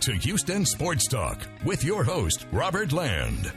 to Houston Sports Talk with your host, Robert Land.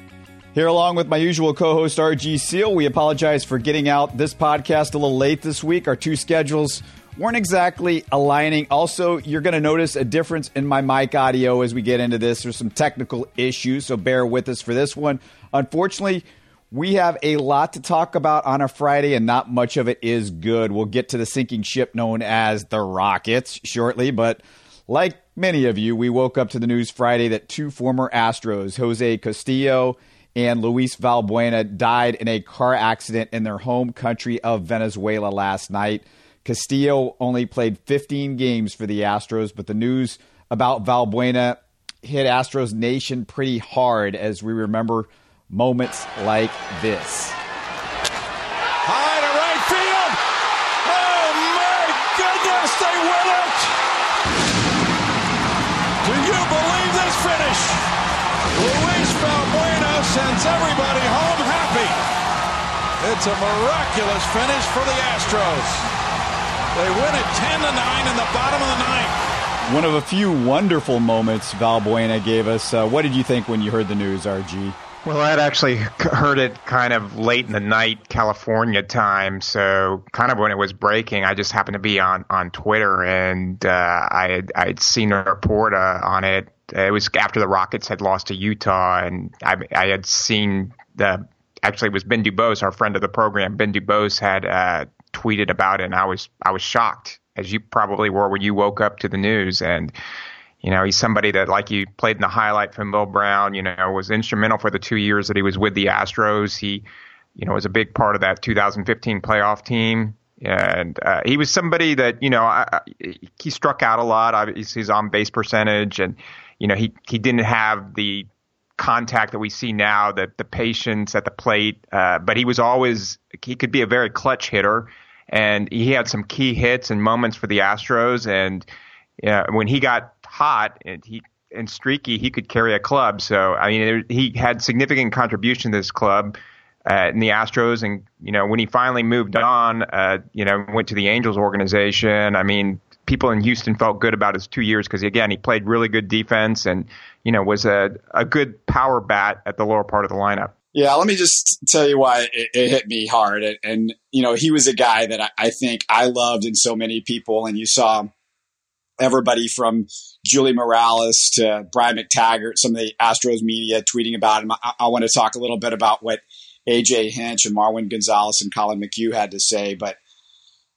Here, along with my usual co host, RG Seal, we apologize for getting out this podcast a little late this week. Our two schedules weren't exactly aligning. Also, you're going to notice a difference in my mic audio as we get into this. There's some technical issues, so bear with us for this one. Unfortunately, we have a lot to talk about on a Friday, and not much of it is good. We'll get to the sinking ship known as the Rockets shortly, but like many of you, we woke up to the news Friday that two former Astros, Jose Castillo and Luis Valbuena, died in a car accident in their home country of Venezuela last night. Castillo only played 15 games for the Astros, but the news about Valbuena hit Astros Nation pretty hard as we remember moments like this. Sends everybody home happy. It's a miraculous finish for the Astros. They win it 10 to 9 in the bottom of the ninth. One of a few wonderful moments Valbuena gave us. Uh, what did you think when you heard the news, RG? Well, I'd actually heard it kind of late in the night, California time. So, kind of when it was breaking, I just happened to be on on Twitter, and uh, I had I had seen a report uh, on it. It was after the Rockets had lost to Utah, and I, I had seen the actually it was Ben Dubose, our friend of the program. Ben Dubose had uh, tweeted about it, and I was I was shocked, as you probably were when you woke up to the news, and you know, he's somebody that, like you played in the highlight from Bill Brown, you know, was instrumental for the two years that he was with the Astros. He, you know, was a big part of that 2015 playoff team. And uh, he was somebody that, you know, I, he struck out a lot. Obviously, his on base percentage, and you know, he he didn't have the contact that we see now, that the patience at the plate. Uh, but he was always he could be a very clutch hitter, and he had some key hits and moments for the Astros. And yeah, when he got hot and he and streaky, he could carry a club. So I mean, he had significant contribution to this club uh, in the Astros, and you know when he finally moved on, uh, you know went to the Angels organization. I mean, people in Houston felt good about his two years because again he played really good defense and you know was a a good power bat at the lower part of the lineup. Yeah, let me just tell you why it, it hit me hard. And, and, you know, he was a guy that I, I think I loved and so many people. And you saw everybody from Julie Morales to Brian McTaggart, some of the Astros media tweeting about him. I, I want to talk a little bit about what AJ Hinch and Marwin Gonzalez and Collin McHugh had to say. But,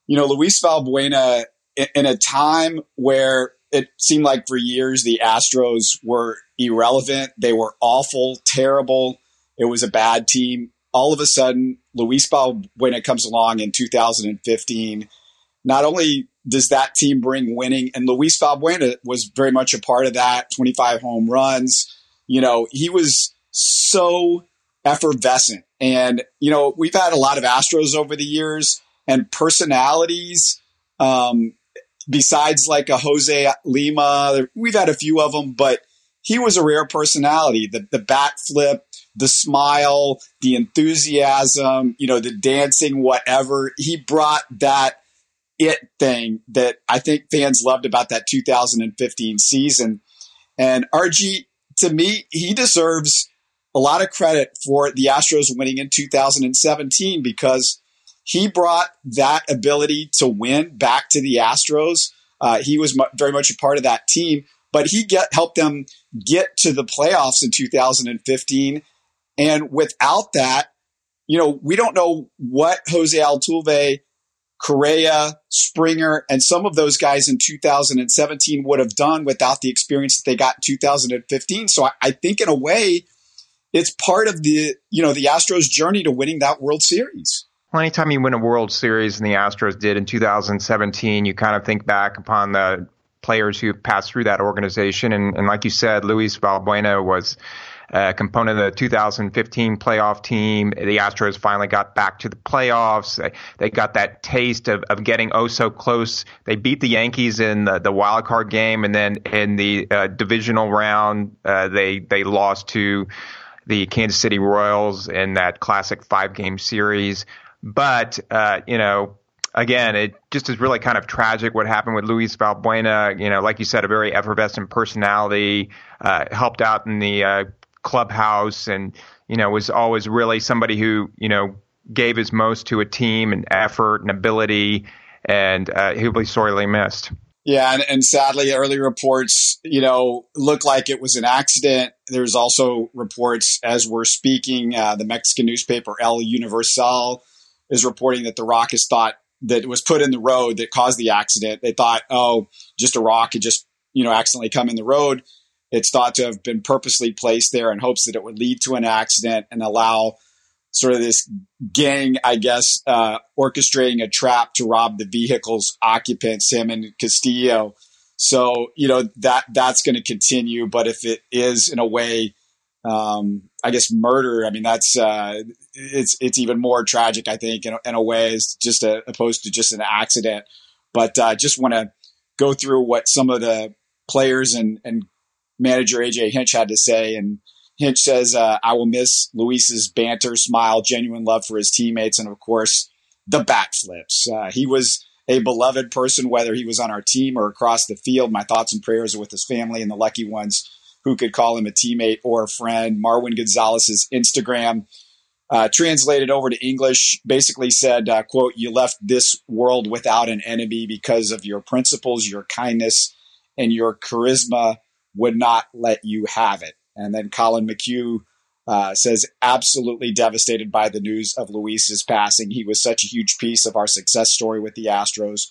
you know, Luis Valbuena, in, a time where it seemed like for years the Astros were irrelevant, they were awful, terrible, it was a bad team. All of a sudden, Luis Valbuena comes along in 2015. Not only does that team bring winning? And Luis Valbuena was very much a part of that. 25 home runs. You know, he was so effervescent. And, you know, we've had a lot of Astros over the years and personalities. Um, besides like a Jose Lima, we've had a few of them, but he was a rare personality. The, the bat flip, the smile, the enthusiasm, you know, the dancing, whatever. He brought that it thing that I think fans loved about that 2015 season. And RG, to me, he deserves a lot of credit for the Astros winning in 2017 because he brought that ability to win back to the Astros. Uh, he was very much a part of that team, but he get, helped them get to the playoffs in 2015. And without that, you know, we don't know what Jose Altuve Correa, Springer, and some of those guys in 2017 would have done without the experience that they got in 2015. So I, I think in a way, it's part of the you know the Astros' journey to winning that World Series. Anytime you win a World Series, and the Astros did in 2017, you kind of think back upon the players who passed through that organization, and, and like you said, Luis Valbuena was a component of the 2015 playoff team. The Astros finally got back to the playoffs. They, they got that taste of, of getting oh so close. They beat the Yankees in the, the wild card game, and then in the uh, divisional round, uh, they they lost to the Kansas City Royals in that classic five game series. But uh, you know, again, it just is really kind of tragic what happened with Luis Valbuena. You know, like you said, a very effervescent personality, uh, helped out in the uh, clubhouse, and you know was always really somebody who you know gave his most to a team and effort and ability, and uh, he'll be sorely missed. Yeah, and, and, sadly, early reports, you know, look like it was an accident. There's also reports as we're speaking. Uh, the Mexican newspaper El Universal is reporting that the rock is thought that was put in the road that caused the accident. They thought, oh, just a rock had just, you know, accidentally come in the road. It's thought to have been purposely placed there in hopes that it would lead to an accident and allow sort of this gang, I guess, uh, orchestrating a trap to rob the vehicle's occupants, him and Castillo. So you know that that's going to continue. But if it is in a way, um, I guess murder. I mean, that's uh, it's it's even more tragic. I think in a, in a way, is just a, opposed to just an accident. But I uh, just want to go through what some of the players and and manager AJ Hinch had to say and Hinch says, uh, I will miss Luis's banter, smile, genuine love for his teammates, and of course, the bat flips. Uh, he was a beloved person, whether he was on our team or across the field. My thoughts and prayers are with his family and the lucky ones who could call him a teammate or a friend. Marwin Gonzalez's Instagram, uh, translated over to English, basically said, uh, quote, you left this world without an enemy because of your principles, your kindness, and your charisma would not let you have it. And then Collin McHugh uh, says, absolutely devastated by the news of Luis's passing. He was such a huge piece of our success story with the Astros.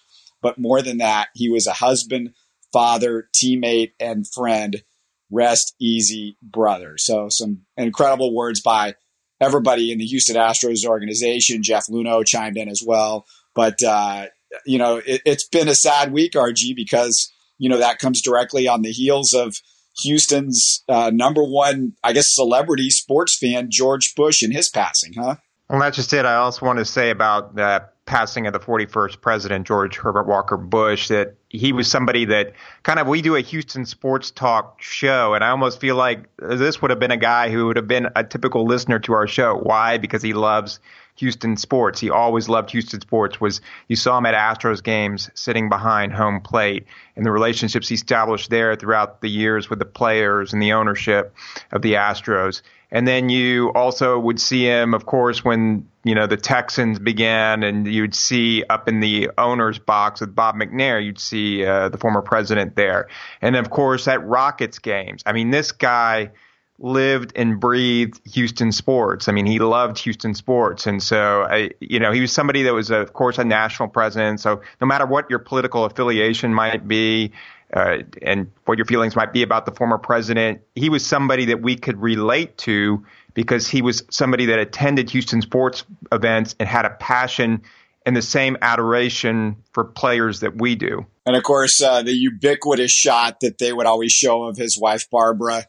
But more than that, he was a husband, father, teammate, and friend. Rest easy, brother. So, some incredible words by everybody in the Houston Astros organization. Jeff Luhnow chimed in as well. But, uh, you know, it, it's been a sad week, RG, because, you know, that comes directly on the heels of Houston's uh, number one, I guess, celebrity sports fan, George Bush, in his passing, huh? Well, that's just it. I also want to say about the passing of the 41st president, George Herbert Walker Bush, that he was somebody that kind of we do a Houston sports talk show, and I almost feel like this would have been a guy who would have been a typical listener to our show. Why? Because he loves Houston sports. He always loved Houston sports. Was you saw him at Astros games sitting behind home plate and the relationships he established there throughout the years with the players and the ownership of the Astros. And then you also would see him, of course, when you know the Texans began, and you'd see up in the owner's box with Bob McNair, you'd see uh, the former president there, and of course at Rockets games. I mean, this guy lived and breathed Houston sports. I mean, he loved Houston sports. And so, I, you know, he was somebody that was, of course, a national president. So no matter what your political affiliation might be, uh, and what your feelings might be about the former president, he was somebody that we could relate to because he was somebody that attended Houston sports events and had a passion and the same adoration for players that we do. And of course, uh, the ubiquitous shot that they would always show of his wife, Barbara,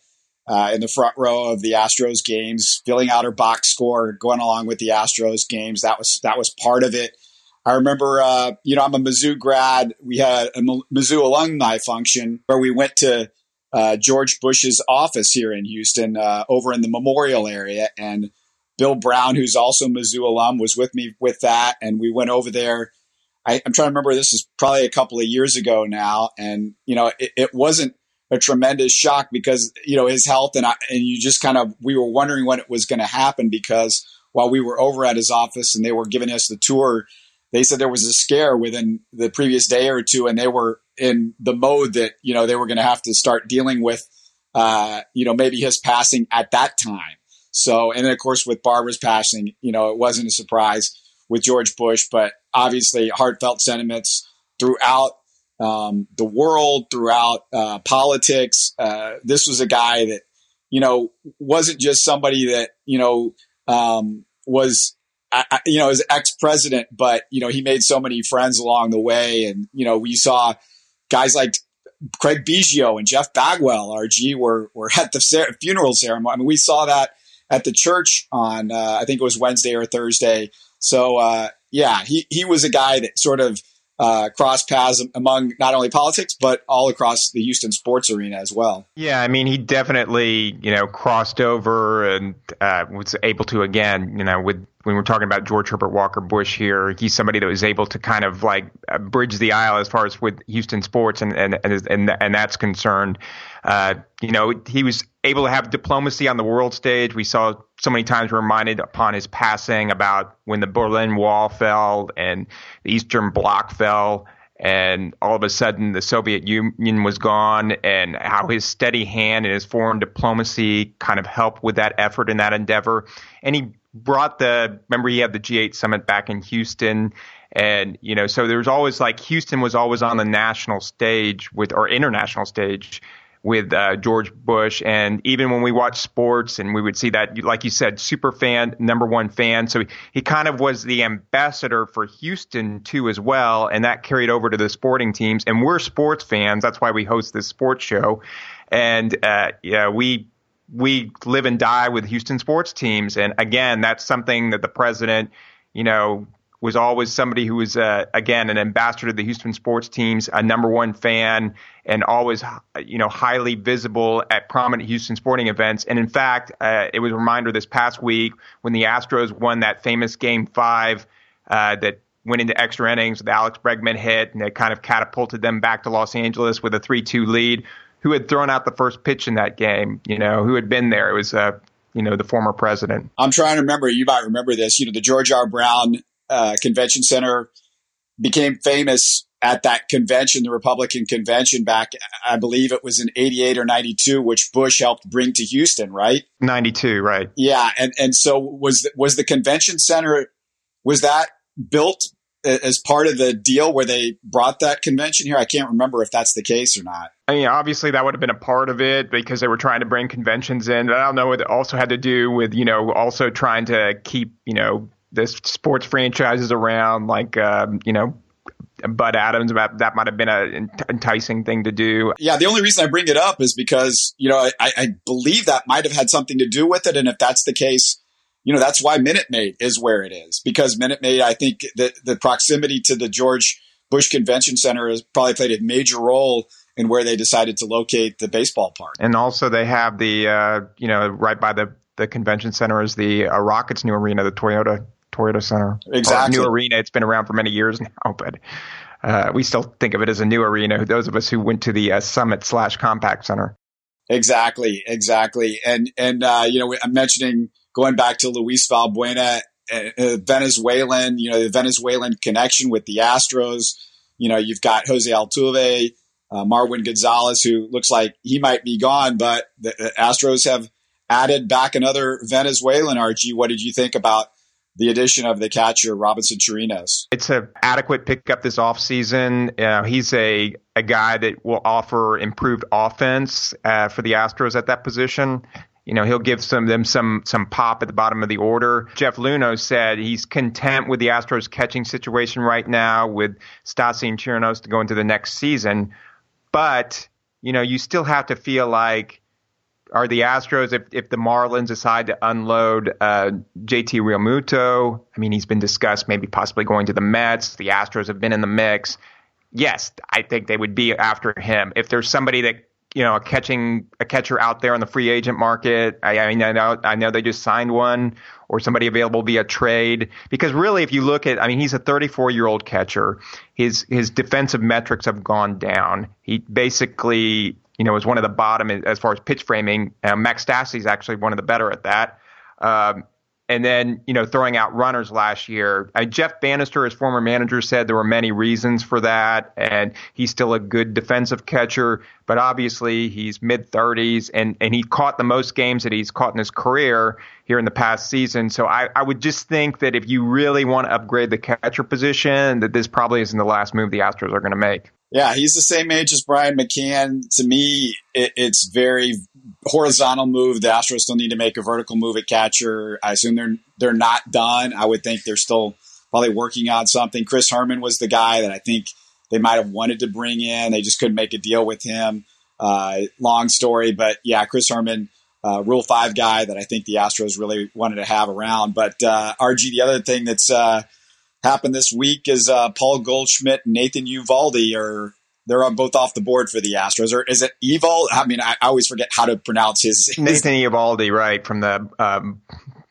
uh, in the front row of the Astros games, filling out her box score, going along with the Astros games. That was that was part of it. I remember, uh, you know, I'm a Mizzou grad. We had a Mizzou alumni function where we went to uh, George Bush's office here in Houston, uh, over in the Memorial area, and Bill Brown, who's also Mizzou alum, was with me with that, and we went over there. I, am trying to remember. This is probably a couple of years ago now, and you know, it, it wasn't a tremendous shock because you know his health and I, and you just kind of we were wondering when it was going to happen because while we were over at his office and they were giving us the tour, they said there was a scare within the previous day or two, and they were in the mode that you know they were going to have to start dealing with, uh, you know, maybe his passing at that time. So, and then of course with Barbara's passing, you know, it wasn't a surprise with George Bush, but obviously heartfelt sentiments throughout um, the world, throughout uh, politics. Uh, this was a guy that, you know, wasn't just somebody that, you know, um, was, uh, you know, as ex president, but, you know, he made so many friends along the way. And, you know, we saw guys like Craig Biggio and Jeff Bagwell, RG, were, were at the funeral ceremony. I mean, we saw that at the church on, uh, I think it was Wednesday or Thursday. So, uh, yeah, he, he was a guy that sort of, uh, paths among not only politics but all across the Houston sports arena as well. Yeah, I mean, he definitely you know crossed over and uh, was able to again you know with when we're talking about George Herbert Walker Bush here, he's somebody that was able to kind of like bridge the aisle as far as with Houston sports and and and and, and that's concerned. Uh, you know, he was able to have diplomacy on the world stage. We saw so many times reminded upon his passing about when the Berlin Wall fell and the Eastern Bloc fell and all of a sudden the Soviet Union was gone, and how his steady hand and his foreign diplomacy kind of helped with that effort and that endeavor. And he brought the remember he had the G8 summit back in Houston. And you know, so there was always like Houston was always on the national stage with or international stage with uh, George Bush. And even when we watch sports and we would see that, like you said, super fan, number one fan. So he, he kind of was the ambassador for Houston too, as well. And that carried over to the sporting teams. And we're sports fans. That's why we host this sports show. And, uh, yeah, we, we live and die with Houston sports teams. And again, that's something that the president, you know, was always somebody who was, uh, again, an ambassador to the Houston sports teams, a number one fan, and always, you know, highly visible at prominent Houston sporting events. And in fact, uh, it was a reminder this past week when the Astros won that famous Game Five uh, that went into extra innings with Alex Bregman hit, and it kind of catapulted them back to Los Angeles with a 3-2 lead. Who had thrown out the first pitch in that game? You know, who had been there? It was, uh, you know, the former president. I'm trying to remember. You might remember this. You know, the George R. Brown uh, Convention Center became famous at that convention, the Republican convention back, I believe it was in 88 or 92, which Bush helped bring to Houston, right? 92, right. Yeah. And, and so was, was the convention center, was that built as part of the deal where they brought that convention here? I can't remember if that's the case or not. I mean, obviously that would have been a part of it because they were trying to bring conventions in. But I don't know. It also had to do with, you know, also trying to keep, you know, this sports franchises around, like um, you know, Bud Adams. That might have been an enticing thing to do. Yeah, the only reason I bring it up is because you know I, I believe that might have had something to do with it, and if that's the case, you know that's why Minute Maid is where it is because Minute Maid. I think that the proximity to the George Bush Convention Center has probably played a major role in where they decided to locate the baseball park. And also, they have the uh, you know right by the the convention center is the uh, Rockets' new arena, the Toyota Toyota Center. Exactly. New arena. It's been around for many years now, but uh, we still think of it as a new arena. Those of us who went to the uh, Summit slash Compaq Center. Exactly, exactly. And and uh, you know, I'm mentioning going back to Luis Valbuena, uh, uh, Venezuelan. You know, the Venezuelan connection with the Astros. You know, you've got Jose Altuve, uh, Marwin Gonzalez, who looks like he might be gone, but the Astros have added back another Venezuelan. RG, what did you think about the addition of the catcher Robinson Chirinos. It's an adequate pickup this offseason. Uh, he's a, a guy that will offer improved offense uh, for the Astros at that position. You know, he'll give some them some some pop at the bottom of the order. Jeff Luhnow said he's content with the Astros catching situation right now with Stassi and Chirinos to go into the next season. But, you know, you still have to feel like are the Astros if if the Marlins decide to unload uh, JT Realmuto? I mean, he's been discussed maybe possibly going to the Mets. The Astros have been in the mix. Yes, I think they would be after him. If there's somebody that you know a catching a catcher out there on the free agent market, I, I mean, I know I know they just signed one or somebody available via trade. Because really, if you look at, I mean, he's a 34 year old catcher. His his defensive metrics have gone down. He basically you know, is one of the bottom as far as pitch framing. Uh, Max Stassi is actually one of the better at that. Um, and then, you know, throwing out runners last year. Uh, Jeff Banister, his former manager, said there were many reasons for that, and he's still a good defensive catcher, but obviously he's mid 30s, and, and he caught the most games that he's caught in his career here in the past season. So I, I would just think that if you really want to upgrade the catcher position, that this probably isn't the last move the Astros are going to make. Yeah, he's the same age as Brian McCann. To me, it, it's very horizontal move. The Astros still need to make a vertical move at catcher. I assume they're they're not done. I would think they're still probably working on something. Chris Herrmann was the guy that I think they might have wanted to bring in. They just couldn't make a deal with him. Uh, long story, but yeah, Chris Herrmann, uh, Rule Five guy that I think the Astros really wanted to have around. But uh, RG, the other thing that's uh, happened this week is uh, Paul Goldschmidt and Nathan Eovaldi are they're on both off the board for the Astros. Or is it Evil? I mean, I, I always forget how to pronounce his, his Nathan Eovaldi, right from the um,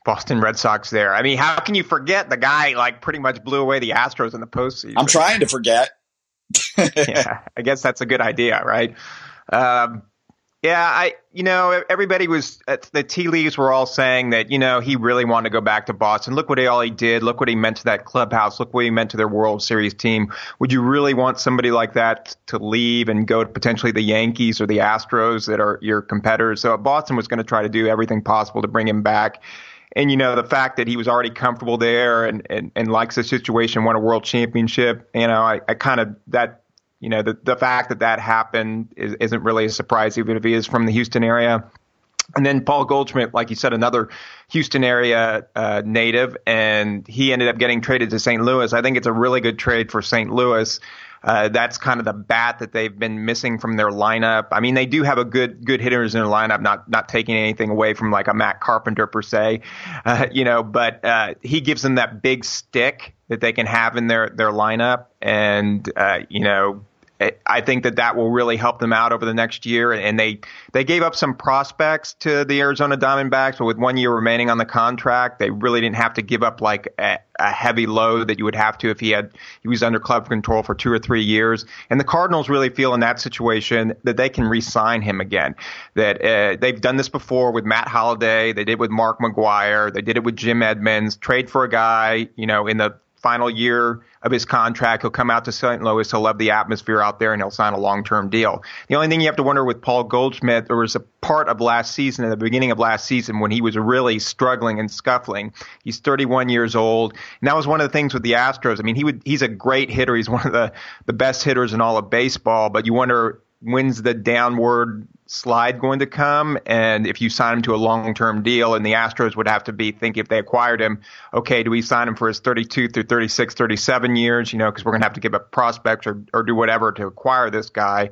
Boston Red Sox there. I mean, how can you forget the guy like pretty much blew away the Astros in the postseason? I'm trying to forget. yeah, I guess that's a good idea, right? Um, yeah, I you know everybody was uh, the tea leaves were all saying that you know he really wanted to go back to Boston. Look what he, all he did. Look what he meant to that clubhouse. Look what he meant to their World Series team. Would you really want somebody like that to leave and go to potentially the Yankees or the Astros that are your competitors? So Boston was going to try to do everything possible to bring him back. And you know the fact that he was already comfortable there and, and, and likes the situation, won a world championship. You know, I, I kind of that you know, the, the fact that that happened is, isn't really a surprise, even if he is from the Houston area. And then Paul Goldschmidt, like you said, another Houston area uh, native, and he ended up getting traded to St. Louis. I think it's a really good trade for St. Louis. Uh, that's kind of the bat that they've been missing from their lineup. I mean, they do have a good good hitters in their lineup, not not taking anything away from like a Matt Carpenter per se, uh, you know. But uh, he gives them that big stick that they can have in their their lineup, and uh, you know I think that that will really help them out over the next year. And they they gave up some prospects to the Arizona Diamondbacks, but with one year remaining on the contract, they really didn't have to give up like a, a heavy load that you would have to if he had he was under club control for two or three years. And the Cardinals really feel in that situation that they can re-sign him again. That uh, they've done this before with Matt Holliday, they did with Mark McGwire, they did it with Jim Edmonds. Trade for a guy, you know, in the final year of his contract. He'll come out to St. Louis. He'll love the atmosphere out there and he'll sign a long term deal. The only thing you have to wonder with Paul Goldschmidt, there was a part of last season, at the beginning of last season, when he was really struggling and scuffling. He's 31 years old. And that was one of the things with the Astros. I mean, he would, he's a great hitter. He's one of the, the best hitters in all of baseball, but you wonder when's the downward slide going to come? And if you sign him to a long term deal, and the Astros would have to be thinking if they acquired him, okay, do we sign him for his 32 through 36, 37 years, you know, because we're going to have to give up prospects or, or do whatever to acquire this guy.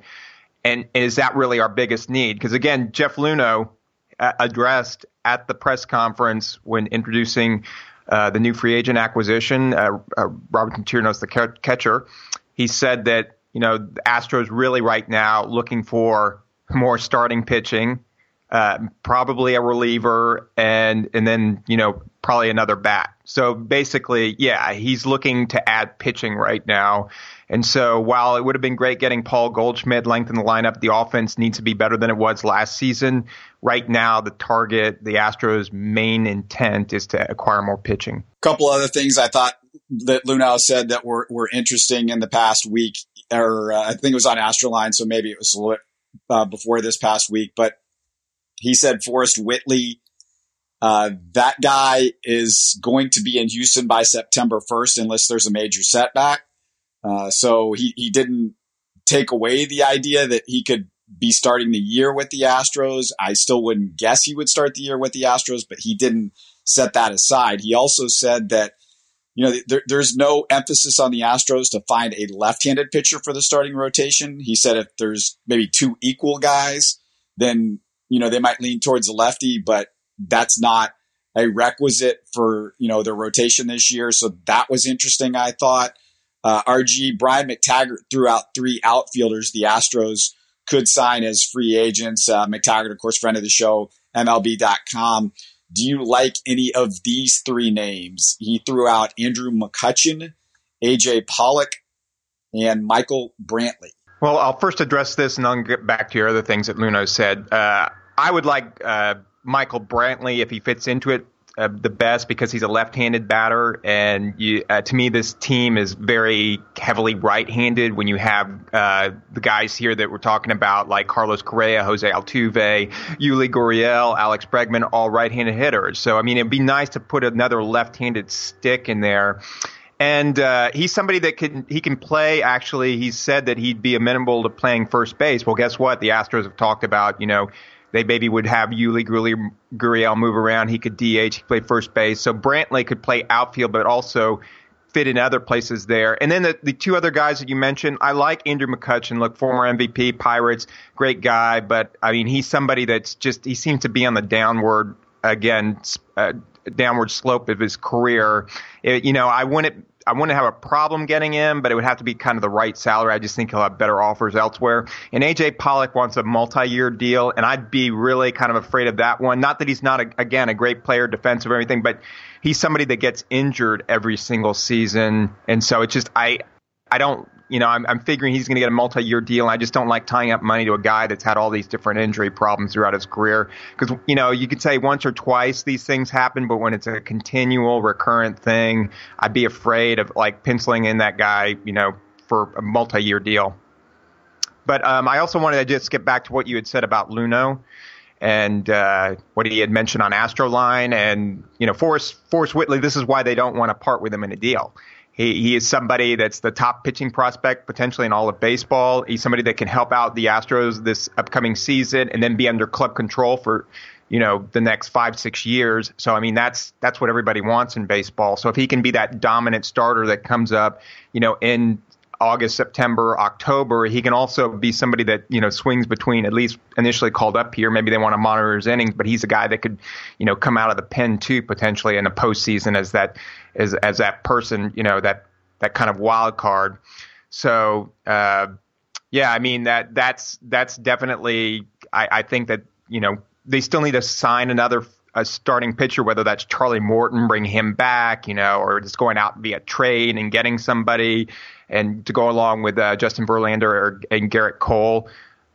And, and is that really our biggest need? Because again, Jeff Luhnow uh, addressed at the press conference when introducing uh, the new free agent acquisition, uh, uh Robert Chirinos, the catcher, he said that you know the Astros really right now looking for more starting pitching, uh, probably a reliever, and and then you know probably another bat. So basically, yeah, he's looking to add pitching right now. And so while it would have been great getting Paul Goldschmidt lengthen the lineup, the offense needs to be better than it was last season. Right now, the target, the Astros' main intent is to acquire more pitching. A couple other things I thought that Luhnow said that were, were interesting in the past week, or uh, I think it was on Astroline, so maybe it was a little uh, before this past week, but he said Forrest Whitley. Uh, that guy is going to be in Houston by September 1st unless there's a major setback. Uh, so he, he didn't take away the idea that he could be starting the year with the Astros. I still wouldn't guess he would start the year with the Astros, but he didn't set that aside. He also said that you know, there, there's no emphasis on the Astros to find a left-handed pitcher for the starting rotation. He said if there's maybe two equal guys, then you know they might lean towards the lefty, but that's not a requisite for you know their rotation this year. So that was interesting. I thought. Uh, RG Brian McTaggart threw out three outfielders the Astros could sign as free agents. Uh, McTaggart, of course, friend of the show, MLB.com. Do you like any of these three names? He threw out Andrew McCutchen, AJ Pollock, and Michael Brantley. Well, I'll first address this and then get back to your other things that Luhnow said. Uh, I would like uh, Michael Brantley if he fits into it uh, the best because he's a left-handed batter, and you, uh, to me, this team is very heavily right-handed. When you have uh, the guys here that we're talking about, like Carlos Correa, Jose Altuve, Yuli Gurriel, Alex Bregman, all right-handed hitters. So, I mean, it'd be nice to put another left-handed stick in there. And uh, he's somebody that can he can play. Actually, he said that he'd be amenable to playing first base. Well, guess what? The Astros have talked about you know they maybe would have Yuli Gurriel move around. He could DH, he play first base. So Brantley could play outfield, but also fit in other places there. And then the, the two other guys that you mentioned, I like Andrew McCutchen. Look, former MVP, Pirates, great guy, but I mean, he's somebody that's just he seems to be on the downward again. Uh, downward slope of his career. It, you know, I wouldn't I wouldn't have a problem getting him, but it would have to be kind of the right salary. I just think he'll have better offers elsewhere. And AJ Pollock wants a multi-year deal, and I'd be really kind of afraid of that one. Not that he's not a, again a great player, defensive or anything, but he's somebody that gets injured every single season, and so it's just I I don't you know, I'm, I'm figuring he's going to get a multi-year deal. And I just don't like tying up money to a guy that's had all these different injury problems throughout his career. Because you know, you could say once or twice these things happen, but when it's a continual, recurrent thing, I'd be afraid of like penciling in that guy, you know, for a multi-year deal. But um, I also wanted to just get back to what you had said about Luhnow and uh, what he had mentioned on Astroline and you know Forrest Forrest Whitley. This is why they don't want to part with him in a deal. He, he is somebody that's the top pitching prospect potentially in all of baseball. He's somebody that can help out the Astros this upcoming season and then be under club control for, you know, the next five, six years. So, I mean, that's, that's what everybody wants in baseball. So if he can be that dominant starter that comes up, you know, in August, September, October. He can also be somebody that you know swings between at least initially called up here. Maybe they want to monitor his innings, but he's a guy that could you know come out of the pen too potentially in the postseason as that as as that person you know that that kind of wild card. So uh, yeah, I mean that that's that's definitely I, I think that you know they still need to sign another a starting pitcher, whether that's Charlie Morton, bring him back, you know, or just going out via trade and getting somebody and to go along with uh, Justin Verlander or, and Gerrit Cole.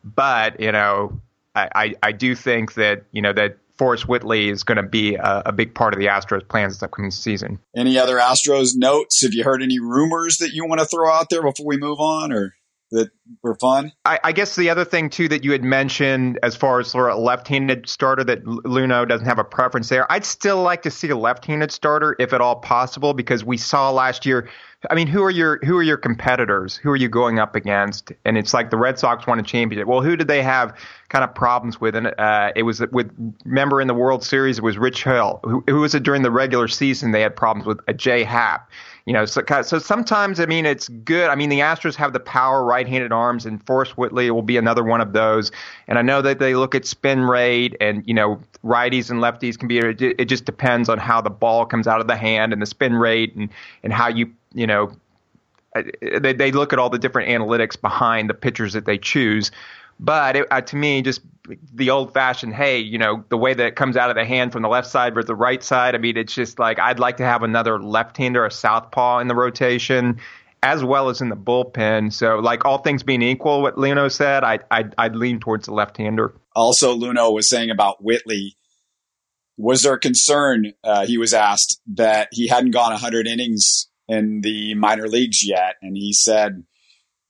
But you know, I, I, I do think that you know that Forrest Whitley is going to be a, a, big part of the Astros' plans this upcoming season. Any other Astros notes? Have you heard any rumors that you want to throw out there before we move on, or that were fun? I, I guess the other thing too that you had mentioned, as far as sort of a left-handed starter, that Luhnow doesn't have a preference there. I'd still like to see a left-handed starter if at all possible, because we saw last year I mean, who are your who are your competitors? Who are you going up against? And it's like the Red Sox won a championship. Well, who did they have kind of problems with? And uh, it was with remember in the World Series it was Rich Hill. Who, who was it during the regular season? They had problems with a J Happ. You know, so, so sometimes I mean it's good. I mean the Astros have the power right-handed arms, and Forrest Whitley will be another one of those. And I know that they look at spin rate, and you know righties and lefties can be. It just depends on how the ball comes out of the hand and the spin rate, and and how you you know, they, they look at all the different analytics behind the pitchers that they choose. But it, uh, to me, just the old fashioned, hey, you know, the way that it comes out of the hand from the left side versus the right side. I mean, it's just like I'd like to have another left hander, a southpaw in the rotation, as well as in the bullpen. So, like all things being equal, what Luhnow said, I, I'd, I'd lean towards the left hander. Also, Luhnow was saying about Whitley. Was there a concern? Uh, he was asked that he hadn't gone 100 innings in the minor leagues yet. And he said,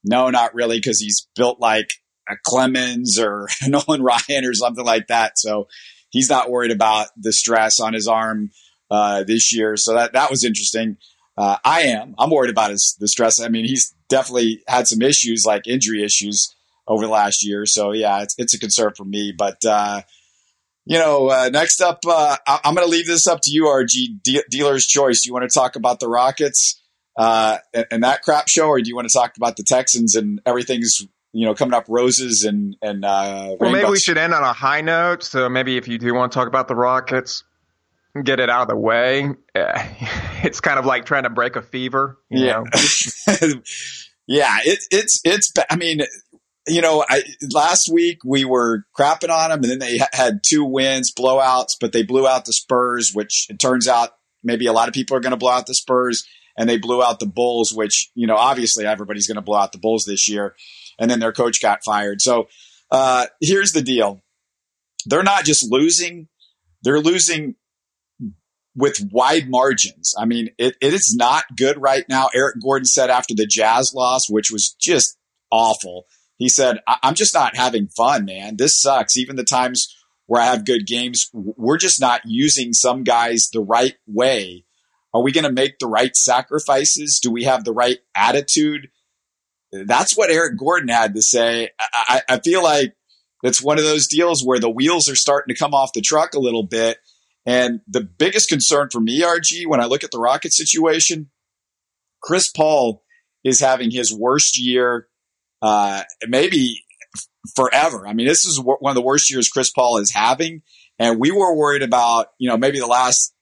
no, not really, because he's built like Clemens or Nolan Ryan or something like that. So he's not worried about the stress on his arm uh, this year. So that, that was interesting. Uh, I am. I'm worried about his the stress. I mean, he's definitely had some issues like injury issues over the last year. So yeah, it's, it's a concern for me. But uh, you know, uh, next up, uh, I- am going to leave this up to you, RG. De- dealer's choice. Do you want to talk about the Rockets uh, and, and, that crap show, or do you want to talk about the Texans and everything's you know coming up roses and and uh, well, maybe we should end on a high note. So maybe if you do want to talk about the Rockets, get it out of the way. It's kind of like trying to break a fever. yeah, yeah. It, it's it's. I mean, you know, I, last week we were crapping on them, and then they had two wins, blowouts, but they blew out the Spurs, which it turns out maybe a lot of people are going to blow out the Spurs, and they blew out the Bulls, which you know obviously everybody's going to blow out the Bulls this year, and then their coach got fired. So uh, here's the deal: they're not just losing; they're losing with wide margins. I mean, it, it is not good right now. Eric Gordon said after the Jazz loss, which was just awful he said, I'm just not having fun, man. This sucks. Even the times where I have good games, we're just not using some guys the right way. Are we going to make the right sacrifices? Do we have the right attitude? That's what Eric Gordon had to say. I, I feel like it's one of those deals where the wheels are starting to come off the truck a little bit. And the biggest concern for me, RG, when I look at the Rocket situation, Chris Paul is having his worst year uh, maybe forever. I mean, this is one of the worst years Chris Paul is having. And we were worried about, you know, maybe the last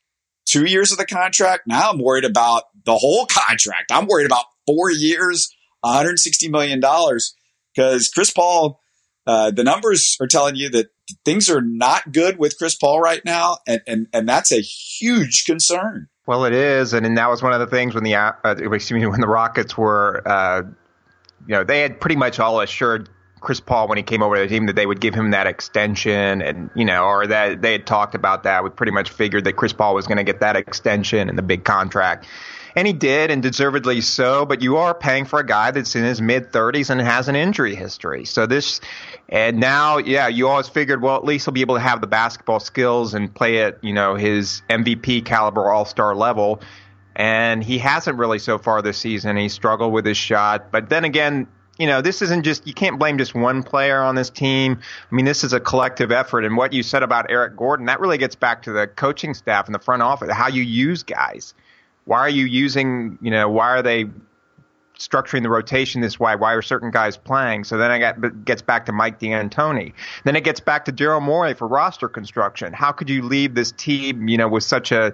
two years of the contract. Now I'm worried about the whole contract. I'm worried about four years, 160 million dollars, because Chris Paul. Uh, the numbers are telling you that things are not good with Chris Paul right now, and and and that's a huge concern. Well, it is, and, and that was one of the things when the uh, excuse me when the Rockets were, uh, you know, they had pretty much all assured Chris Paul when he came over to the team that they would give him that extension and you know or that they had talked about that we pretty much figured that Chris Paul was going to get that extension and the big contract and he did and deservedly so but you are paying for a guy that's in his mid 30s and has an injury history so this and now yeah you always figured well at least he'll be able to have the basketball skills and play at you know his MVP caliber all-star level and he hasn't really so far this season. He struggled with his shot, but then again, you know, this isn't just, you can't blame just one player on this team. I mean, this is a collective effort. And what you said about Eric Gordon, that really gets back to the coaching staff and the front office, how you use guys. Why are you using, you know, why are they structuring the rotation this way? Why are certain guys playing? So then I got gets back to Mike D'Antoni. Then it gets back to Daryl Morey for roster construction. How could you leave this team, you know, with such a,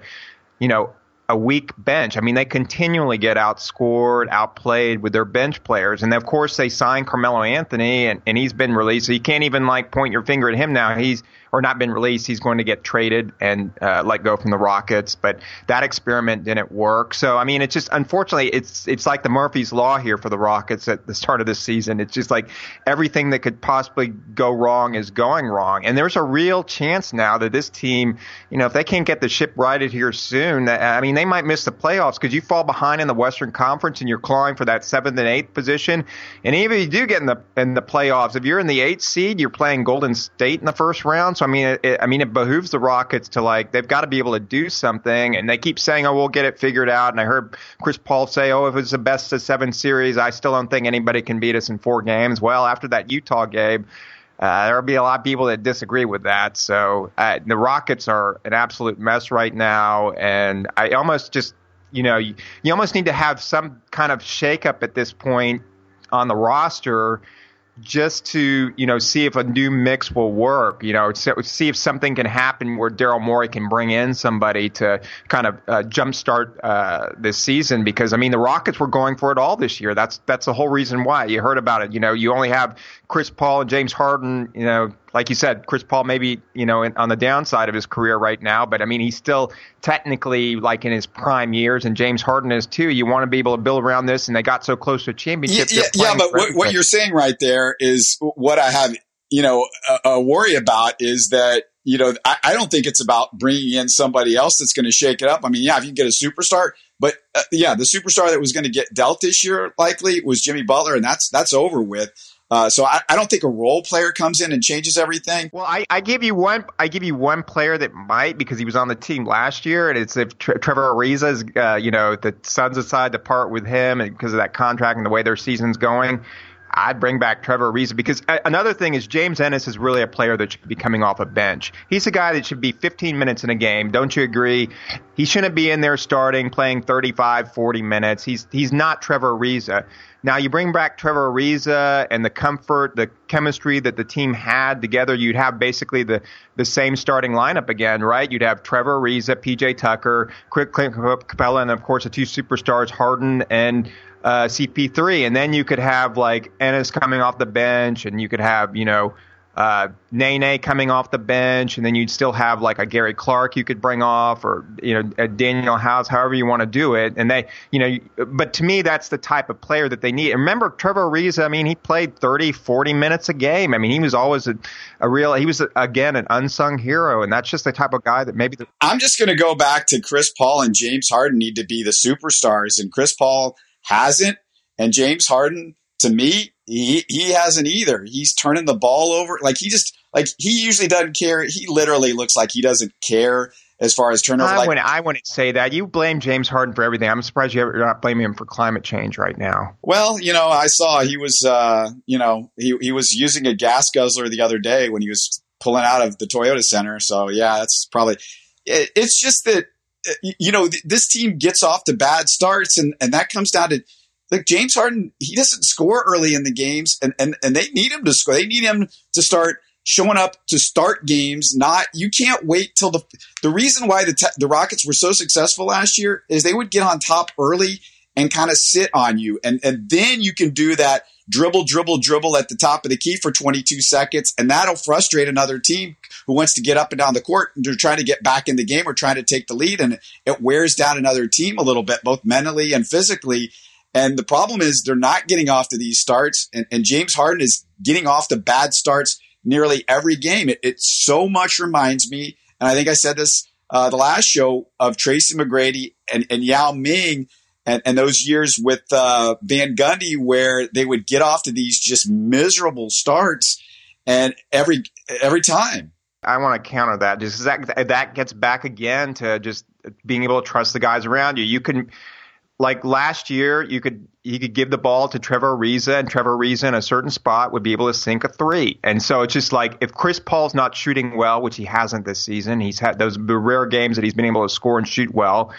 you know, a weak bench. I mean, they continually get outscored, outplayed with their bench players. And of course, they signed Carmelo Anthony, and, and he's been released. So you can't even like point your finger at him now. He's or not been released. He's going to get traded and uh, let go from the Rockets. But that experiment didn't work. So I mean, it's just unfortunately, it's it's like the Murphy's Law here for the Rockets at the start of this season. It's just like everything that could possibly go wrong is going wrong. And there's a real chance now that this team, you know, if they can't get the ship righted here soon, I mean, they might miss the playoffs because you fall behind in the Western Conference and you're clawing for that seventh and eighth position. And even if you do get in the in the playoffs, if you're in the eighth seed, you're playing Golden State in the first round. So I mean, it, I mean, it behooves the Rockets to like they've got to be able to do something, and they keep saying, "Oh, we'll get it figured out." And I heard Chris Paul say, "Oh, if it's the best of seven series, I still don't think anybody can beat us in four games." Well, after that Utah game. Uh, there'll be a lot of people that disagree with that. So uh, the Rockets are an absolute mess right now, and I almost just, you know, you, you almost need to have some kind of shakeup at this point on the roster just to you know see if a new mix will work. You know, see if something can happen where Daryl Morey can bring in somebody to kind of uh, jumpstart uh, this season. Because I mean, the Rockets were going for it all this year. That's that's the whole reason why you heard about it. You know, you only have Chris Paul and James Harden. You know, like you said, Chris Paul maybe you know on the downside of his career right now, but I mean he's still technically like in his prime years, and James Harden is too. You want to be able to build around this, and they got so close to a championship. Yeah, yeah, but what, what, you're saying right there is what I have you know a, a worry about is that you know I, I, don't think it's about bringing in somebody else that's going to shake it up. I mean, yeah, if you get a superstar, but uh, yeah, the superstar that was going to get dealt this year likely was Jimmy Butler, and that's that's over with. Uh, so I, I, don't think a role player comes in and changes everything. Well, I, I, give you one. I give you one player that might because he was on the team last year, and it's if Tre- Trevor Ariza is, uh, you know, the Suns decide to part with him because of that contract and the way their season's going. I'd bring back Trevor Ariza because another thing is James Ennis is really a player that should be coming off a bench. He's a guy that should be 15 minutes in a game. Don't you agree? He shouldn't be in there starting, playing 35, 40 minutes. He's he's not Trevor Ariza. Now you bring back Trevor Ariza and the comfort, the chemistry that the team had together. You'd have basically the the same starting lineup again, right? You'd have Trevor Ariza, PJ Tucker, Clint Capela, and of course the two superstars Harden and uh, CP3, and then you could have like Ennis coming off the bench, and you could have you know uh, Nene coming off the bench, and then you'd still have like a Gary Clark you could bring off, or you know a Danuel House, however you want to do it. And they, you know, but to me that's the type of player that they need. And remember Trevor Ariza, I mean, he played 30, 40 minutes a game. I mean, he was always a, a real, he was a, again an unsung hero, and that's just the type of guy that maybe. The- I'm just going to go back to Chris Paul and James Harden need to be the superstars, and Chris Paul hasn't. And James Harden, to me, he, he hasn't either. He's turning the ball over. Like he just, like he usually doesn't care. He literally looks like he doesn't care as far as turnover. I, like, wouldn't, I wouldn't say that. You blame James Harden for everything. I'm surprised you're not blaming him for climate change right now. Well, you know, I saw he was, uh, you know, he, he was using a gas guzzler the other day when he was pulling out of the Toyota Center. So yeah, that's probably. It, it's just that you know, th- this team gets off to bad starts, and, and that comes down to like James Harden. He doesn't score early in the games, and, and and they need him to score. They need him to start showing up to start games. Not you can't wait till the the reason why the the Rockets were so successful last year is they would get on top early and kind of sit on you, and and then you can do that dribble, dribble, dribble at the top of the key for 22 seconds, and that'll frustrate another team who wants to get up and down the court and they're trying to get back in the game or trying to take the lead, and it wears down another team a little bit, both mentally and physically. And the problem is they're not getting off to these starts, and, and James Harden is getting off to bad starts nearly every game. It, it so much reminds me, and I think I said this uh, the last show of Tracy McGrady and, and Yao Ming and, and those years with uh, Van Gundy where they would get off to these just miserable starts and every every time. I want to counter that just that that gets back again to just being able to trust the guys around you. You can like last year, you could you could give the ball to Trevor Ariza, and Trevor Ariza in a certain spot would be able to sink a three. And so it's just like if Chris Paul's not shooting well, which he hasn't this season, he's had those rare games that he's been able to score and shoot well.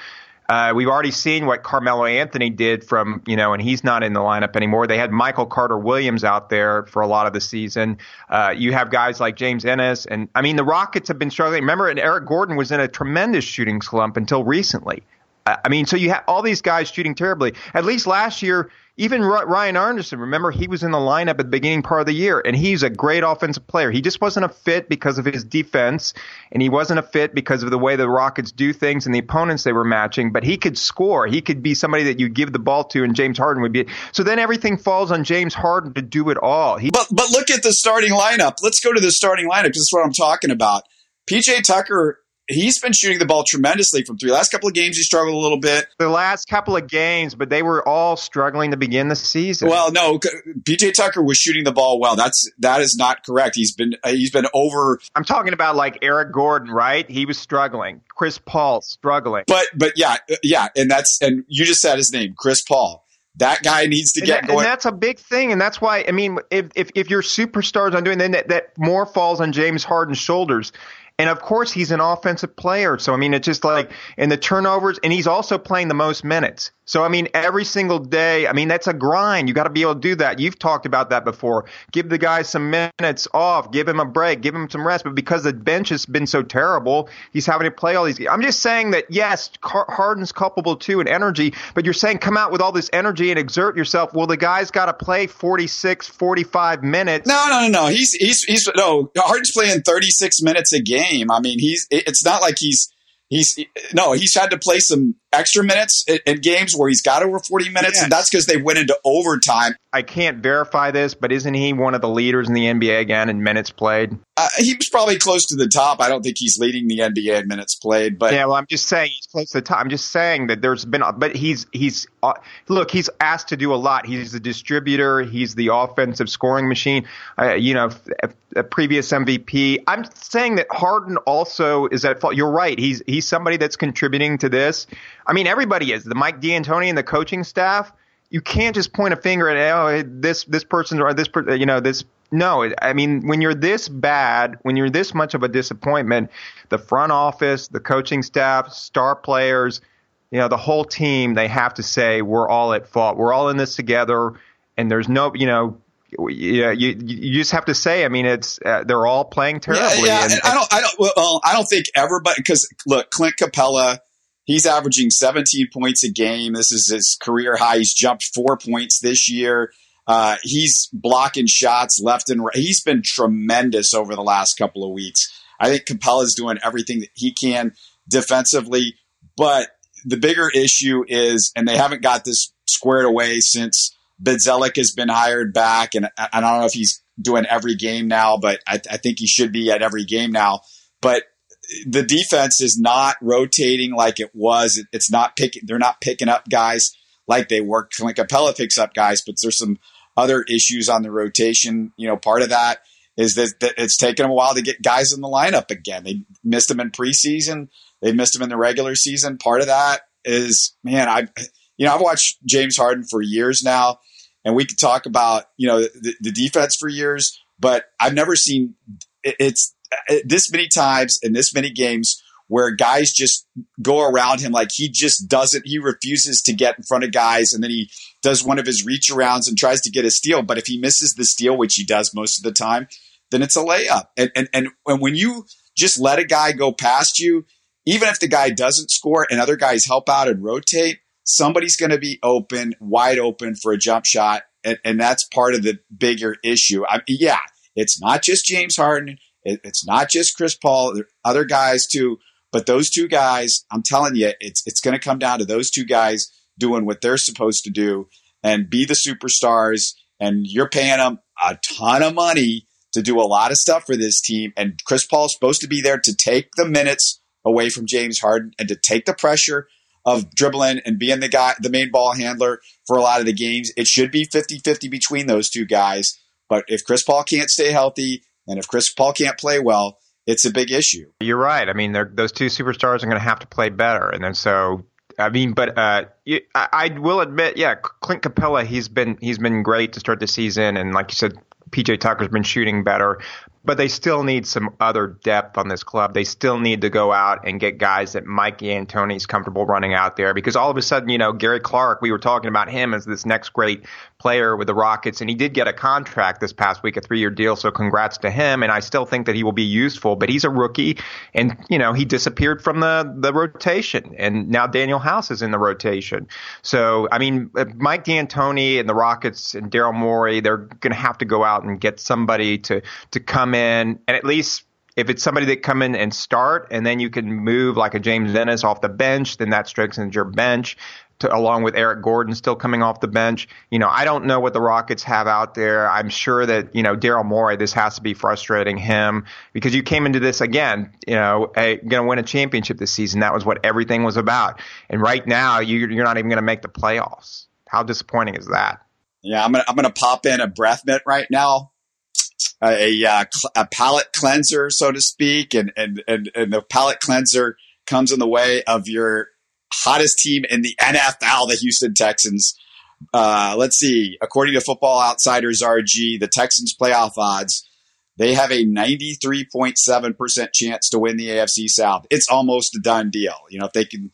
Uh, we've already seen what Carmelo Anthony did from, you know, and he's not in the lineup anymore. They had Michael Carter Williams out there for a lot of the season. Uh, you have guys like James Ennis. And I mean, the Rockets have been struggling. Remember, and Eric Gordon was in a tremendous shooting slump until recently. I mean, so you have all these guys shooting terribly. At least last year, even Ryan Anderson, remember, he was in the lineup at the beginning part of the year, and he's a great offensive player. He just wasn't a fit because of his defense, and he wasn't a fit because of the way the Rockets do things and the opponents they were matching, but he could score. He could be somebody that you give the ball to, and James Harden would be. So then everything falls on James Harden to do it all. He- but, but look at the starting lineup. Let's go to the starting lineup because that's what I'm talking about. PJ Tucker he's been shooting the ball tremendously from three. Last couple of games, he struggled a little bit. The last couple of games, but they were all struggling to begin the season. Well, no, PJ Tucker was shooting the ball well. That's that is not correct. He's been uh, he's been over. I'm talking about like Eric Gordon, right? He was struggling. Chris Paul struggling. But but yeah uh, yeah, and that's and you just said his name, Chris Paul. That guy needs to get and that, going. And that's a big thing. And that's why, I mean, if, if, if your superstars are doing, then that, that more falls on James Harden's shoulders. And of course, he's an offensive player. So, I mean, it's just like in the turnovers, and he's also playing the most minutes. So, I mean, every single day, I mean, that's a grind. You got to be able to do that. You've talked about that before. Give the guy some minutes off, give him a break, give him some rest. But because the bench has been so terrible, he's having to play all these. I'm just saying that, yes, Harden's culpable too in energy, but you're saying come out with all this energy and exert yourself. Well, the guy's got to play 46, 45 minutes. No, no, no, no. He's, he's, he's, no, Harden's playing 36 minutes a game. I mean, he's, it's not like he's, he's no, he's had to play some extra minutes in, in games where he's got over 40 minutes, and that's because they went into overtime. I can't verify this, but isn't he one of the leaders in the NBA again in minutes played? Uh, he was probably close to the top. I don't think he's leading the NBA in minutes played, but yeah, well, I'm just saying he's close to the top. I'm just saying that there's been, but he's he's Uh, look, he's asked to do a lot. He's the distributor. He's the offensive scoring machine. Uh, you know, a, uh, a previous MVP. I'm saying that Harden also is at fault. You're right. He's he's somebody that's contributing to this. I mean, everybody is. The Mike D'Antoni and the coaching staff. You can't just point a finger at oh this this person or this uh, you know this. No, I mean when you're this bad, when you're this much of a disappointment, the front office, the coaching staff, star players, you know the whole team, they have to say we're all at fault. We're all in this together, and there's no you know yeah, you you just have to say. I mean, it's uh, they're all playing terribly. Yeah, yeah. And, and I don't, I don't, well, I don't think everybody because look, Clint Capela, He's averaging 17 points a game. This is his career high. He's jumped four points this year. Uh, he's blocking shots left and right. He's been tremendous over the last couple of weeks. I think Capela's doing everything that he can defensively, but the bigger issue is, and they haven't got this squared away since Bzdelik has been hired back, and I, I don't know if he's doing every game now, but I, I think he should be at every game now. But the defense is not rotating like it was. It's not picking. They're not picking up guys like they were. Clint Capela picks up guys, but there's some other issues on the rotation. You know, part of that is that, that it's taken them a while to get guys in the lineup again. They missed them in preseason. They missed him in the regular season. Part of that is, man, I, you know, I've watched James Harden for years now, and we could talk about you know the, the defense for years, but I've never seen it's uh, this many times in this many games where guys just go around him like he just doesn't he refuses to get in front of guys and then he does one of his reach arounds and tries to get a steal but if he misses the steal which he does most of the time then it's a layup. And, and, and, and when you just let a guy go past you, even if the guy doesn't score and other guys help out and rotate, somebody's going to be open, wide open for a jump shot. And, and that's part of the bigger issue. I yeah, it's not just James Harden. It, it's not just Chris Paul. There are other guys too. But those two guys, I'm telling you, it's, it's going to come down to those two guys doing what they're supposed to do and be the superstars. And you're paying them a ton of money to do a lot of stuff for this team. And Chris Paul is supposed to be there to take the minutes away from James Harden and to take the pressure of dribbling and being the guy, the main ball handler for a lot of the games. It should be 50 50 between those two guys. But if Chris Paul can't stay healthy and if Chris Paul can't play well, it's a big issue. You're right. I mean, those two superstars are going to have to play better. And then so I mean, but uh, I, I, will admit, yeah, Clint Capela, he's been he's been great to start the season, and like you said, PJ Tucker's been shooting better but they still need some other depth on this club. They still need to go out and get guys that Mike D'Antoni's comfortable running out there because all of a sudden, you know, Gary Clark, we were talking about him as this next great player with the Rockets, and he did get a contract this past week, a three year deal. So congrats to him. And I still think that he will be useful, but he's a rookie, and you know he disappeared from the the rotation, and now Danuel House is in the rotation. So I mean, Mike D'Antoni and the Rockets and Daryl Morey, they're going to have to go out and get somebody to to come in and at least if it's somebody that come in and start and then you can move like a James Ennis off the bench, then that strengthens your bench. To, along with Eric Gordon still coming off the bench. You know, I don't know what the Rockets have out there. I'm sure that, you know, Daryl Morey, this has to be frustrating him because you came into this again, you know, going to win a championship this season. That was what everything was about. And right now, you, you're not even going to make the playoffs. How disappointing is that? Yeah, I'm gonna I'm gonna pop in a breath mint right now a, a, uh, a palate cleanser, so to speak, and, and, and, and the palate cleanser comes in the way of your hottest team in the NFL, the Houston Texans. Uh, let's see. According to Football Outsiders RG, the Texans playoff odds, they have a 93.7% chance to win the AFC South. It's almost a done deal. You know, if they can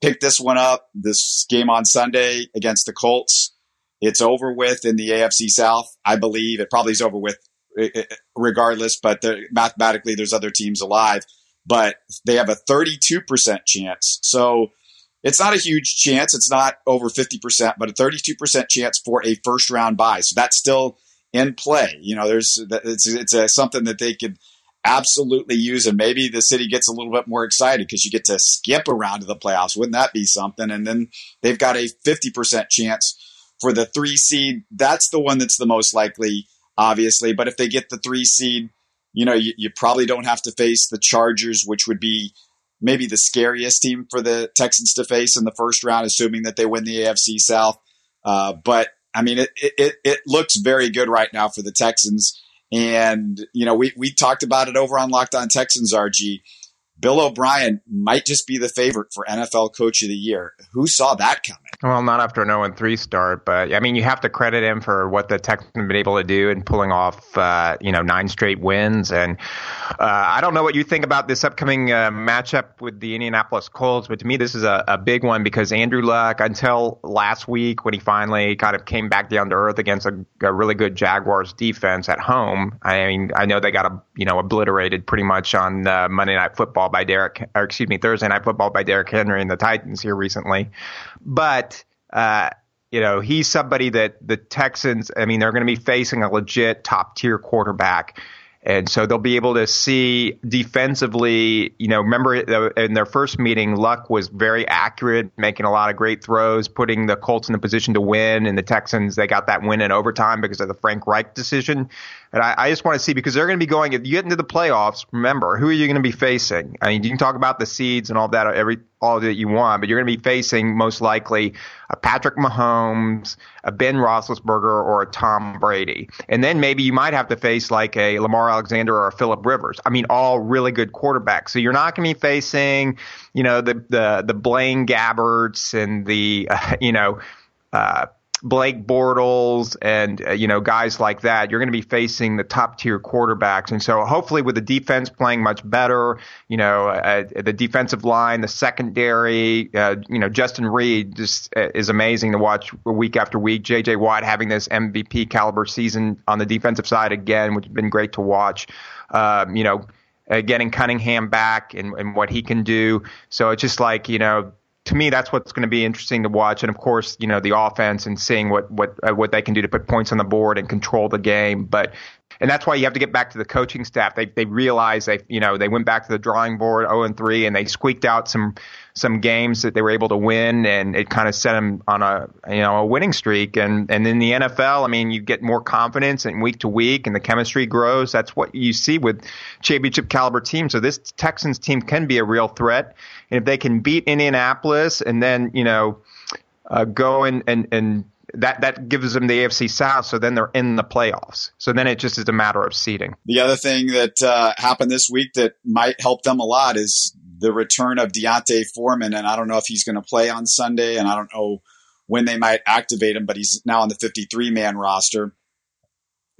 pick this one up, this game on Sunday against the Colts, it's over with in the AFC South. I believe it probably is over with Eh, eh, regardless, but mathematically there's other teams alive. But they have a 32% chance. So it's not a huge chance. It's not over 50%, but a 32% chance for a first round buy. So that's still in play. You know, there's it's it's a, something that they could absolutely use, and maybe the city gets a little bit more excited because you get to skip around to the playoffs. Wouldn't that be something? And then they've got a 50% chance for the three seed. That's the one that's the most likely obviously. But if they get the three seed, you know, you, you probably don't have to face the Chargers, which would be maybe the scariest team for the Texans to face in the first round, assuming that they win the AFC South. Uh, but I mean, it, it, it looks very good right now for the Texans. And, you know, we, we talked about it over on Locked On Texans, RG. Bill O'Brien might just be the favorite for NFL Coach of the Year. Who saw that coming? Well, not after an 0 3 start, but I mean, you have to credit him for what the Texans have been able to do in pulling off, uh, you know, nine straight wins. And uh, I don't know what you think about this upcoming uh, matchup with the Indianapolis Colts, but to me, this is a, a big one because Andrew Luck, until last week when he finally kind of came back down to earth against a, a really good Jaguars defense at home, I mean, I know they got a, you know obliterated pretty much on uh, Monday Night Football by Derek, or excuse me, Thursday Night Football by Derrick Henry and the Titans here recently. But uh, you know, he's somebody that the Texans, I mean, they're going to be facing a legit top tier quarterback. And so they'll be able to see defensively, you know, remember in their first meeting, Luck was very accurate, making a lot of great throws, putting the Colts in a position to win. And the Texans, they got that win in overtime because of the Frank Reich decision. And I, I just want to see because they're going to be going. If you get into the playoffs, remember who are you going to be facing? I mean, you can talk about the seeds and all that, every all that you want, but you're going to be facing most likely a Patrick Mahomes, a Ben Roethlisberger, or a Tom Brady, and then maybe you might have to face like a Lamar Alexander or a Philip Rivers. I mean, all really good quarterbacks. So you're not going to be facing, you know, the the the Blaine Gabberts and the uh, you know. Uh, Blake Bortles and uh, you know guys like that, you're going to be facing the top tier quarterbacks. And so hopefully with the defense playing much better, you know uh, the defensive line, the secondary, uh, you know Justin Reid just uh, is amazing to watch week after week. J.J. Watt having this MVP caliber season on the defensive side again, which has been great to watch. Um, you know. Uh, getting Cunningham back and, and what he can do. So it's just like, you know, to me, that's what's going to be interesting to watch. And of course, you know, the offense and seeing what what uh, what they can do to put points on the board and control the game. But and that's why you have to get back to the coaching staff. They they realize they you know they went back to the drawing board 0 and 3 and they squeaked out some some games that they were able to win and it kind of set them on a you know a winning streak. And and in the NFL I mean you get more confidence and week to week and the chemistry grows. That's what you see with championship caliber teams. So this Texans team can be a real threat. And if they can beat Indianapolis and then you know uh, go and and and that that gives them the AFC South. So then they're in the playoffs. So then it just is a matter of seeding. The other thing that uh, happened this week that might help them a lot is the return of D'Onta Foreman, and I don't know if he's going to play on Sunday, and I don't know when they might activate him, but he's now on the 53 man roster.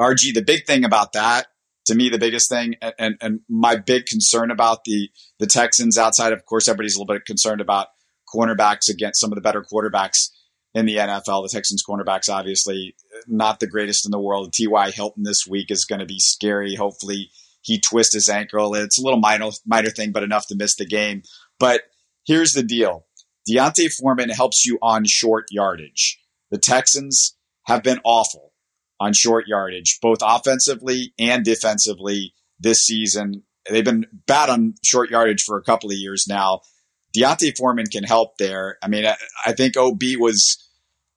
RG, the big thing about that, to me, the biggest thing, and, and, and my big concern about the the Texans, outside of course, everybody's a little bit concerned about cornerbacks against some of the better quarterbacks in the NFL. The Texans cornerbacks, obviously, not the greatest in the world. T.Y. Hilton this week is going to be scary. Hopefully, he twists his ankle. It's a little minor, minor thing, but enough to miss the game. But here's the deal D'Onta Foreman helps you on short yardage. The Texans have been awful on short yardage, both offensively and defensively this season. They've been bad on short yardage for a couple of years now. D'Onta Foreman can help there. I mean, I, I think OB was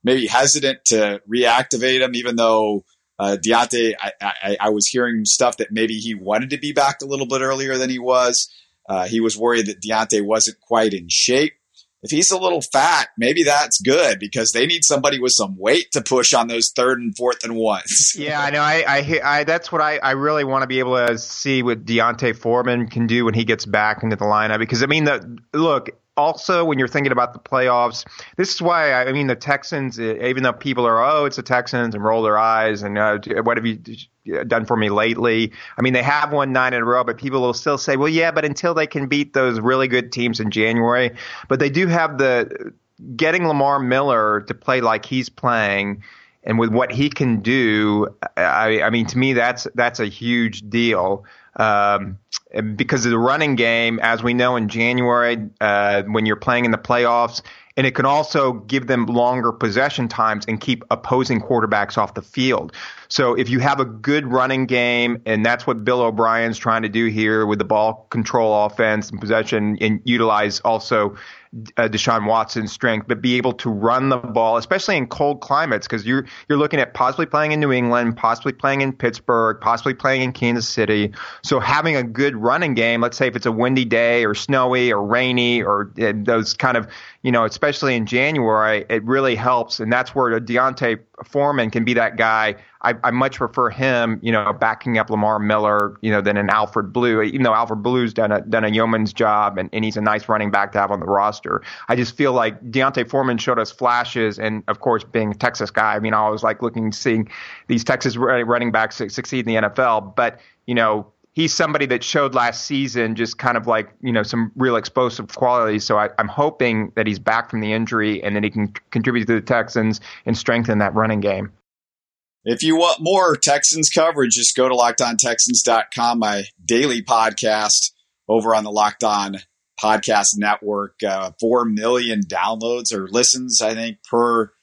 maybe hesitant to reactivate him, even though uh, D'Onta, I, I, I, was hearing stuff that maybe he wanted to be back a little bit earlier than he was. Uh, he was worried that D'Onta wasn't quite in shape. If he's a little fat, maybe that's good because they need somebody with some weight to push on those third and fourth and ones. yeah, I know. I, I, I that's what I, I really want to be able to see what D'Onta Foreman can do when he gets back into the lineup because I mean, the look also when you're thinking about the playoffs, this is why I mean the Texans. Even though people are oh it's the Texans and roll their eyes and uh, what have you done for me lately? I mean they have won nine in a row, but people will still say well yeah, but until they can beat those really good teams in January, but they do have the getting Lamar Miller to play like he's playing and with what he can do, I, I mean, to me, that's that's a huge deal. Um, because of the running game, as we know in January, uh, when you're playing in the playoffs, and it can also give them longer possession times and keep opposing quarterbacks off the field. So if you have a good running game, and that's what Bill O'Brien's trying to do here with the ball control offense and possession, and utilize also uh, Deshaun Watson's strength, but be able to run the ball, especially in cold climates, because you're you're looking at possibly playing in New England, possibly playing in Pittsburgh, possibly playing in Kansas City. So having a good running game, let's say if it's a windy day or snowy or rainy or uh, those kind of you know, especially in January, it really helps, and that's where D'Onta Foreman can be that guy. I, I much prefer him, you know, backing up Lamar Miller, you know, than an Alfred Blue. Even though Alfred Blue's done a done a yeoman's job, and, and he's a nice running back to have on the roster. I just feel like D'Onta Foreman showed us flashes, and of course, being a Texas guy, I mean, I was like looking seeing these Texas running backs succeed in the NFL, but you know he's somebody that showed last season just kind of like you know some real explosive qualities. So I, am hoping that he's back from the injury and that he can contribute to the Texans and strengthen that running game. If you want more Texans coverage, just go to lockedontexans.com, my daily podcast over on the Locked On Podcast Network. Uh, Four million downloads or listens, I think, per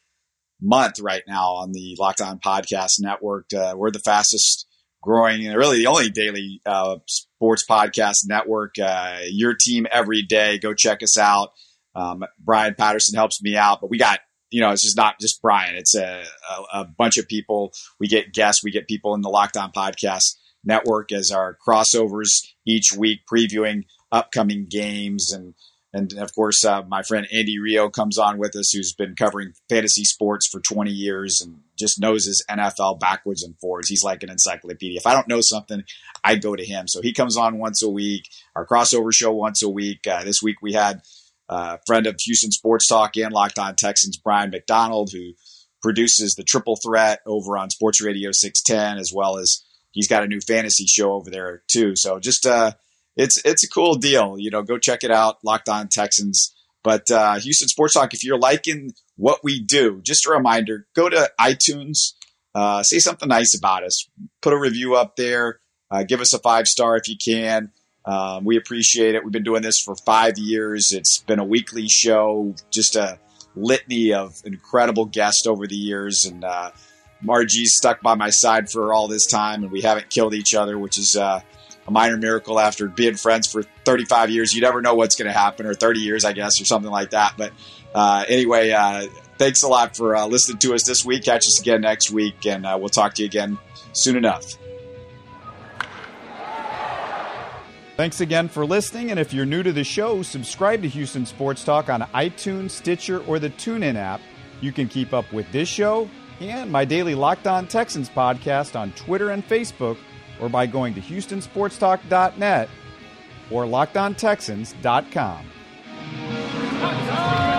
month right now on the Locked On Podcast Network. Uh, we're the fastest growing and really the only daily uh, sports podcast network. Uh, your team every day. Go check us out. Um, Brian Patterson helps me out, but we got you know, it's just not just Brian. It's a, a, a, bunch of people. We get guests. We get people in the Locked On Podcast Network as our crossovers each week, previewing upcoming games and and of course, uh, my friend Andy Rio comes on with us, who's been covering fantasy sports for 20 years and just knows his NFL backwards and forwards. He's like an encyclopedia. If I don't know something, I go to him. So he comes on once a week, our crossover show once a week. Uh, this week we had a uh, friend of Houston Sports Talk and Locked On Texans, Brian McDonald, who produces the Triple Threat over on Sports Radio 610, as well as he's got a new fantasy show over there too. So just uh, it's it's a cool deal. You know, go check it out. Locked On Texans. But uh, Houston Sports Talk, if you're liking what we do, just a reminder: go to iTunes, uh, say something nice about us, put a review up there, uh, give us a five star if you can. Um, we appreciate it. We've been doing this for five years. It's been a weekly show, just a litany of incredible guests over the years, and uh, Margie's stuck by my side for all this time, and we haven't killed each other, which is uh, a minor miracle after being friends for 35 years. You never know what's going to happen, or 30 years, I guess, or something like that. But uh, anyway, uh, thanks a lot for uh, listening to us this week. Catch us again next week, and uh, we'll talk to you again soon enough. Thanks again for listening. And if you're new to the show, subscribe to Houston Sports Talk on iTunes, Stitcher, or the TuneIn app. You can keep up with this show and my daily Locked On Texans podcast on Twitter and Facebook, or by going to HoustonSportsTalk.net or LockedOnTexans.com.